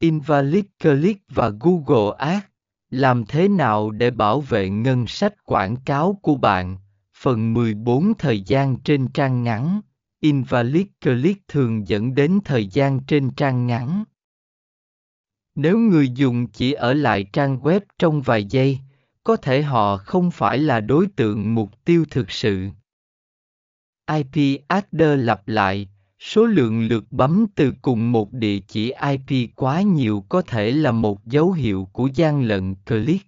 Invalid Click và Google Ads. Làm thế nào để bảo vệ ngân sách quảng cáo của bạn? Phần 14 Thời gian trên trang ngắn. Invalid Click thường dẫn đến thời gian trên trang ngắn. Nếu người dùng chỉ ở lại trang web trong vài giây, có thể họ không phải là đối tượng mục tiêu thực sự. IP adder lặp lại, số lượng lượt bấm từ cùng một địa chỉ IP quá nhiều có thể là một dấu hiệu của gian lận click.